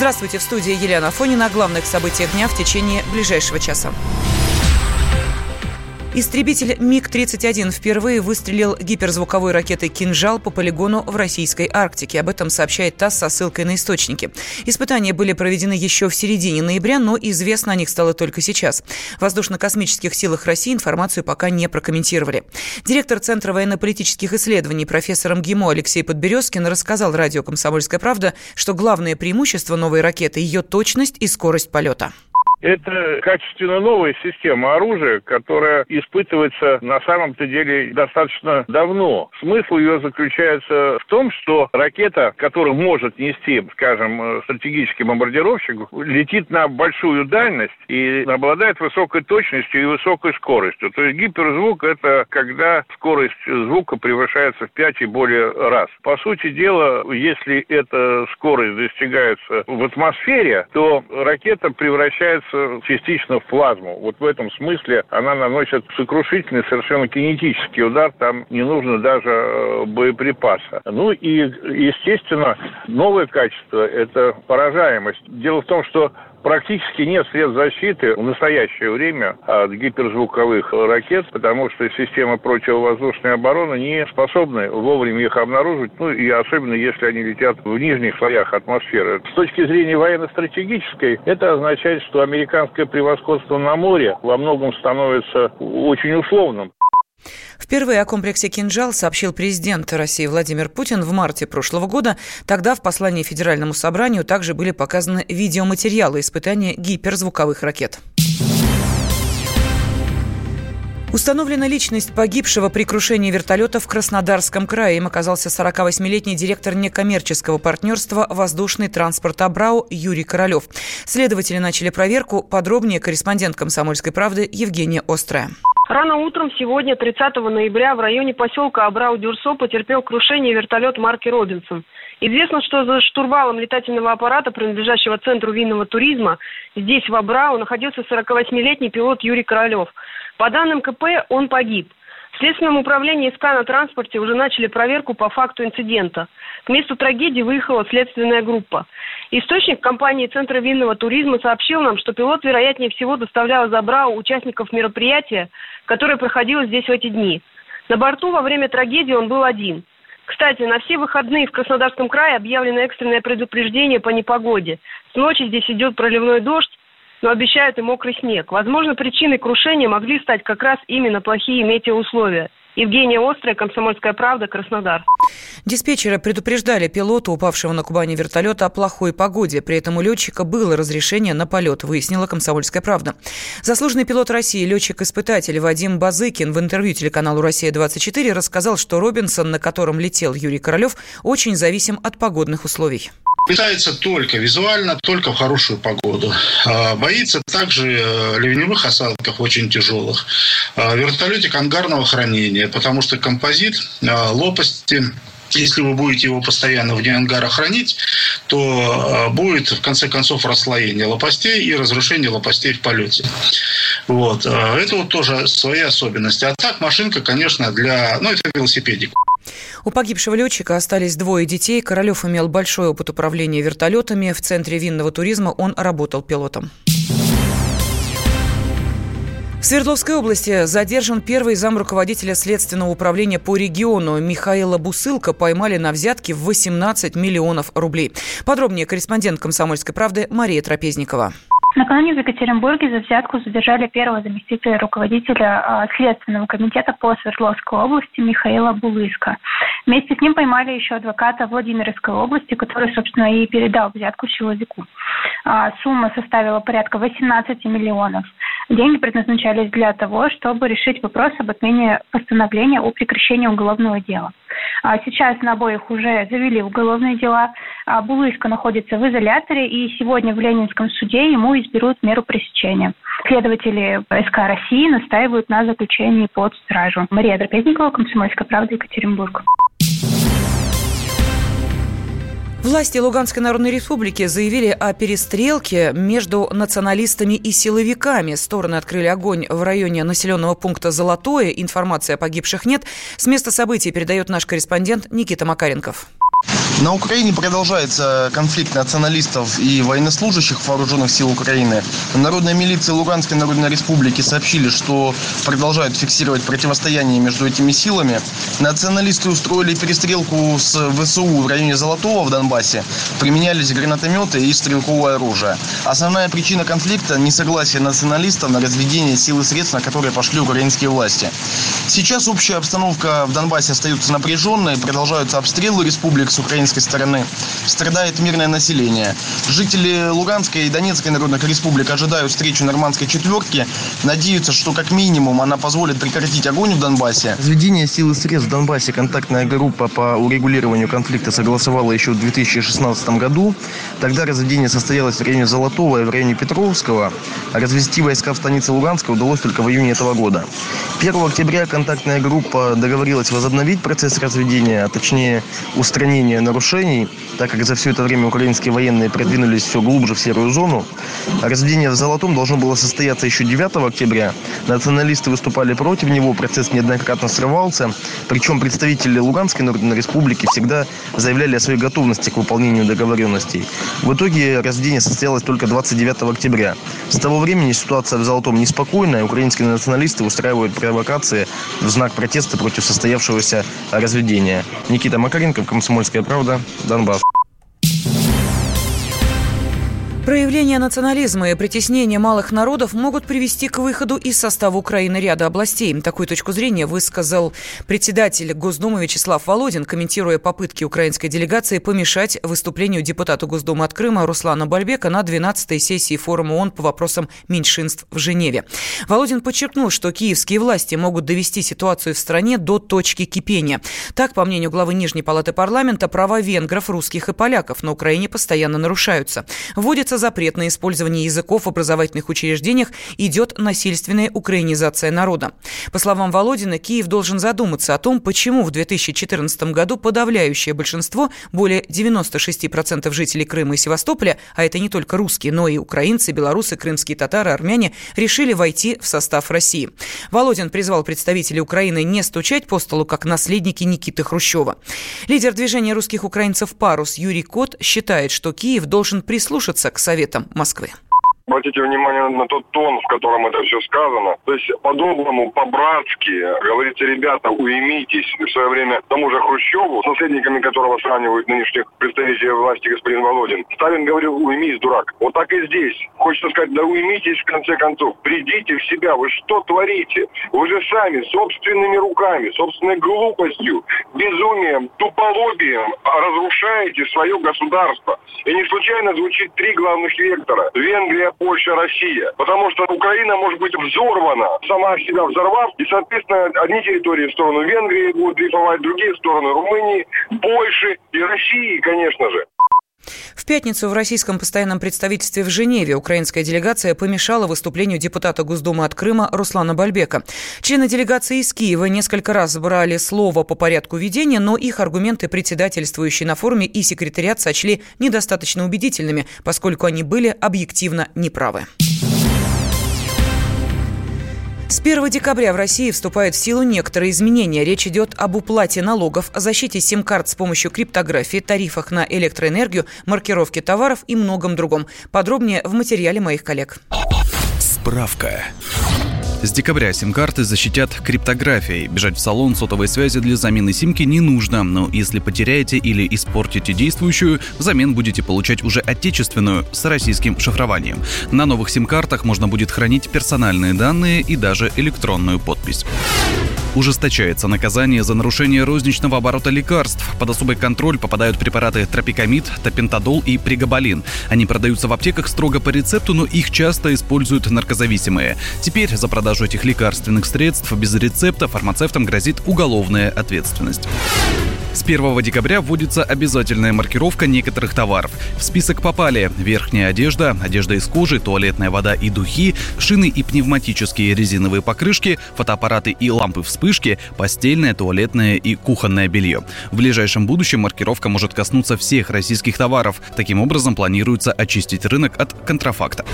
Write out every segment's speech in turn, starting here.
Здравствуйте, в студии Елена Фонина. О главных событиях дня в течение ближайшего часа. Истребитель МиГ-31 впервые выстрелил гиперзвуковой ракетой «Кинжал» по полигону в российской Арктике. Об этом сообщает ТАСС со ссылкой на источники. Испытания были проведены еще в середине ноября, но известно о них стало только сейчас. В воздушно-космических силах России информацию пока не прокомментировали. Директор Центра военно-политических исследований профессор МГИМО Алексей Подберезкин рассказал радио «Комсомольская правда», что главное преимущество новой ракеты – ее точность и скорость полета. Это качественно новая система оружия, которая испытывается на самом-то деле достаточно давно. Смысл ее заключается в том, что ракета, которая может нести, скажем, э, стратегический бомбардировщик, летит на большую дальность и обладает высокой точностью и высокой скоростью. То есть гиперзвук – это когда скорость звука превышается в 5 и более раз. По сути дела, если эта скорость достигается в атмосфере, то ракета превращается частично в плазму. Вот в этом смысле она наносит сокрушительный, совершенно кинетический удар, там не нужно даже э, боеприпаса. Ну и, естественно, новое качество – это поражаемость. Дело в том, что практически нет средств защиты в настоящее время от гиперзвуковых ракет, потому что система противовоздушной обороны не способны вовремя их обнаружить, ну и особенно если они летят в нижних слоях атмосферы. С точки зрения военно-стратегической, это означает, что американское превосходство на море во многом становится очень условным. Впервые о комплексе «Кинжал» сообщил президент России Владимир Путин в марте прошлого года. Тогда в послании Федеральному собранию также были показаны видеоматериалы испытания гиперзвуковых ракет. Установлена личность погибшего при крушении вертолета в Краснодарском крае. Им оказался 48-летний директор некоммерческого партнерства «Воздушный транспорт Абрау» Юрий Королев. Следователи начали проверку. Подробнее корреспондент «Комсомольской правды» Евгения Острая. Рано утром сегодня, 30 ноября, в районе поселка Абрау-Дюрсо потерпел крушение вертолет марки «Робинсон». Известно, что за штурвалом летательного аппарата, принадлежащего Центру винного туризма, здесь, в Абрау, находился 48-летний пилот Юрий Королев. По данным КП, он погиб. Следственном управлении СК на транспорте уже начали проверку по факту инцидента. К месту трагедии выехала следственная группа. Источник компании Центра винного туризма сообщил нам, что пилот, вероятнее всего, доставлял из Абрау участников мероприятия, которое проходило здесь в эти дни. На борту во время трагедии он был один. Кстати, на все выходные в Краснодарском крае объявлено экстренное предупреждение по непогоде. С ночи здесь идет проливной дождь, но обещают и мокрый снег. Возможно, причиной крушения могли стать как раз именно плохие метеоусловия. Евгения Острая, «Комсомольская правда», Краснодар. Диспетчеры предупреждали пилота, упавшего на Кубани вертолета, о плохой погоде. При этом у летчика было разрешение на полет, выяснила «Комсомольская правда». Заслуженный пилот России, летчик-испытатель Вадим Базыкин в интервью телеканалу «Россия-24» рассказал, что Робинсон, на котором летел Юрий Королев, очень зависим от погодных условий. Питается только визуально, только в хорошую погоду. А, боится также э, ливневых осадков очень тяжелых. А, вертолетик ангарного хранения, потому что композит, а, лопасти, если вы будете его постоянно вне ангара хранить, то будет в конце концов расслоение лопастей и разрушение лопастей в полете. Вот. Это вот тоже свои особенности. А так машинка, конечно, для... Ну, это велосипедик. У погибшего летчика остались двое детей. Королев имел большой опыт управления вертолетами. В Центре винного туризма он работал пилотом. В Свердловской области задержан первый зам руководителя Следственного управления по региону Михаила Бусылка. Поймали на взятки в 18 миллионов рублей. Подробнее корреспондент «Комсомольской правды» Мария Трапезникова. Накануне в Екатеринбурге за взятку задержали первого заместителя руководителя а, Следственного комитета по Свердловской области Михаила Булыска. Вместе с ним поймали еще адвоката Владимирской области, который, собственно, и передал взятку человеку. А, сумма составила порядка 18 миллионов. Деньги предназначались для того, чтобы решить вопрос об отмене постановления о прекращении уголовного дела. А сейчас на обоих уже завели уголовные дела. А Булыска находится в изоляторе, и сегодня в Ленинском суде ему изберут меру пресечения. Следователи СК России настаивают на заключении под стражу. Мария Драпезникова, Комсомольская правда, Екатеринбург. Власти Луганской Народной Республики заявили о перестрелке между националистами и силовиками. Стороны открыли огонь в районе населенного пункта Золотое. Информации о погибших нет. С места событий передает наш корреспондент Никита Макаренков. На Украине продолжается конфликт националистов и военнослужащих вооруженных сил Украины. Народная милиция Луганской Народной Республики сообщили, что продолжают фиксировать противостояние между этими силами. Националисты устроили перестрелку с ВСУ в районе Золотого в Донбассе. Применялись гранатометы и стрелковое оружие. Основная причина конфликта – несогласие националистов на разведение сил и средств, на которые пошли украинские власти. Сейчас общая обстановка в Донбассе остается напряженной, продолжаются обстрелы республик с украинской стороны. Страдает мирное население. Жители Луганской и Донецкой народных республик ожидают встречу нормандской четверки. Надеются, что как минимум она позволит прекратить огонь в Донбассе. Разведение сил и средств в Донбассе контактная группа по урегулированию конфликта согласовала еще в 2016 году. Тогда разведение состоялось в районе Золотого и в районе Петровского. Развести войска в станице Луганска удалось только в июне этого года. 1 октября контактная группа договорилась возобновить процесс разведения, а точнее устранения нарушений, так как за все это время украинские военные продвинулись все глубже в серую зону. Разведение в Золотом должно было состояться еще 9 октября. Националисты выступали против него, процесс неоднократно срывался. Причем представители Луганской Народной Республики всегда заявляли о своей готовности к выполнению договоренностей. В итоге разведение состоялось только 29 октября. С того времени ситуация в Золотом неспокойная. Украинские националисты устраивают провокации в знак протеста против состоявшегося разведения. Никита Макаренко, Комсомольская правда, Донбасс. Проявление национализма и притеснение малых народов могут привести к выходу из состава Украины ряда областей. Такую точку зрения высказал председатель Госдумы Вячеслав Володин, комментируя попытки украинской делегации помешать выступлению депутата Госдумы от Крыма Руслана Бальбека на 12-й сессии форума ООН по вопросам меньшинств в Женеве. Володин подчеркнул, что киевские власти могут довести ситуацию в стране до точки кипения. Так, по мнению главы Нижней палаты парламента, права венгров, русских и поляков на Украине постоянно нарушаются. Вводится запрет на использование языков в образовательных учреждениях, идет насильственная украинизация народа. По словам Володина, Киев должен задуматься о том, почему в 2014 году подавляющее большинство, более 96% жителей Крыма и Севастополя, а это не только русские, но и украинцы, белорусы, крымские татары, армяне, решили войти в состав России. Володин призвал представителей Украины не стучать по столу, как наследники Никиты Хрущева. Лидер движения русских украинцев «Парус» Юрий Кот считает, что Киев должен прислушаться к советам Москвы. Обратите внимание на тот тон, в котором это все сказано. То есть по-доброму, по-братски говорите, ребята, уймитесь. В свое время тому же Хрущеву, с наследниками которого сравнивают нынешних представителей власти господин Володин, Сталин говорил, уймись, дурак. Вот так и здесь. Хочется сказать, да уймитесь в конце концов. Придите в себя. Вы что творите? Вы же сами собственными руками, собственной глупостью, безумием, туполобием разрушаете свое государство. И не случайно звучит три главных вектора. Венгрия, Польша, Россия. Потому что Украина может быть взорвана, сама себя взорвав, и, соответственно, одни территории в сторону Венгрии будут дрейфовать, другие в сторону Румынии, Польши и России, конечно же. В пятницу в российском постоянном представительстве в Женеве украинская делегация помешала выступлению депутата Госдумы от Крыма Руслана Бальбека. Члены делегации из Киева несколько раз брали слово по порядку ведения, но их аргументы председательствующие на форуме и секретариат сочли недостаточно убедительными, поскольку они были объективно неправы. С 1 декабря в России вступают в силу некоторые изменения. Речь идет об уплате налогов, защите сим-карт с помощью криптографии, тарифах на электроэнергию, маркировке товаров и многом другом. Подробнее в материале моих коллег. Справка. С декабря сим-карты защитят криптографией. Бежать в салон сотовой связи для замены симки не нужно, но если потеряете или испортите действующую, взамен будете получать уже отечественную с российским шифрованием. На новых сим-картах можно будет хранить персональные данные и даже электронную подпись. Ужесточается наказание за нарушение розничного оборота лекарств. Под особый контроль попадают препараты тропикамид, топентадол и пригабалин. Они продаются в аптеках строго по рецепту, но их часто используют наркозависимые. Теперь за продажу этих лекарственных средств без рецепта фармацевтам грозит уголовная ответственность. С 1 декабря вводится обязательная маркировка некоторых товаров. В список попали верхняя одежда, одежда из кожи, туалетная вода и духи, шины и пневматические резиновые покрышки, фотоаппараты и лампы вспышки, постельное, туалетное и кухонное белье. В ближайшем будущем маркировка может коснуться всех российских товаров. Таким образом, планируется очистить рынок от контрафакта.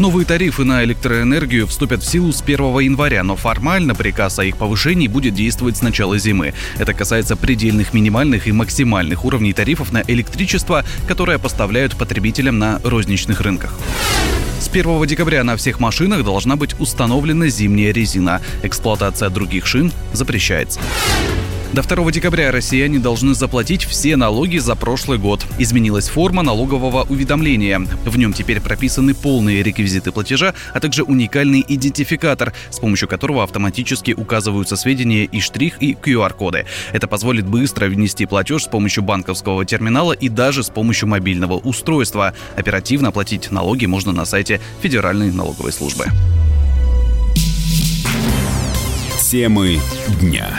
Новые тарифы на электроэнергию вступят в силу с 1 января, но формально приказ о их повышении будет действовать с начала зимы. Это касается предельных минимальных и максимальных уровней тарифов на электричество, которые поставляют потребителям на розничных рынках. С 1 декабря на всех машинах должна быть установлена зимняя резина. Эксплуатация других шин запрещается. До 2 декабря россияне должны заплатить все налоги за прошлый год. Изменилась форма налогового уведомления. В нем теперь прописаны полные реквизиты платежа, а также уникальный идентификатор, с помощью которого автоматически указываются сведения и штрих, и QR-коды. Это позволит быстро внести платеж с помощью банковского терминала и даже с помощью мобильного устройства. Оперативно оплатить налоги можно на сайте Федеральной налоговой службы. Темы дня.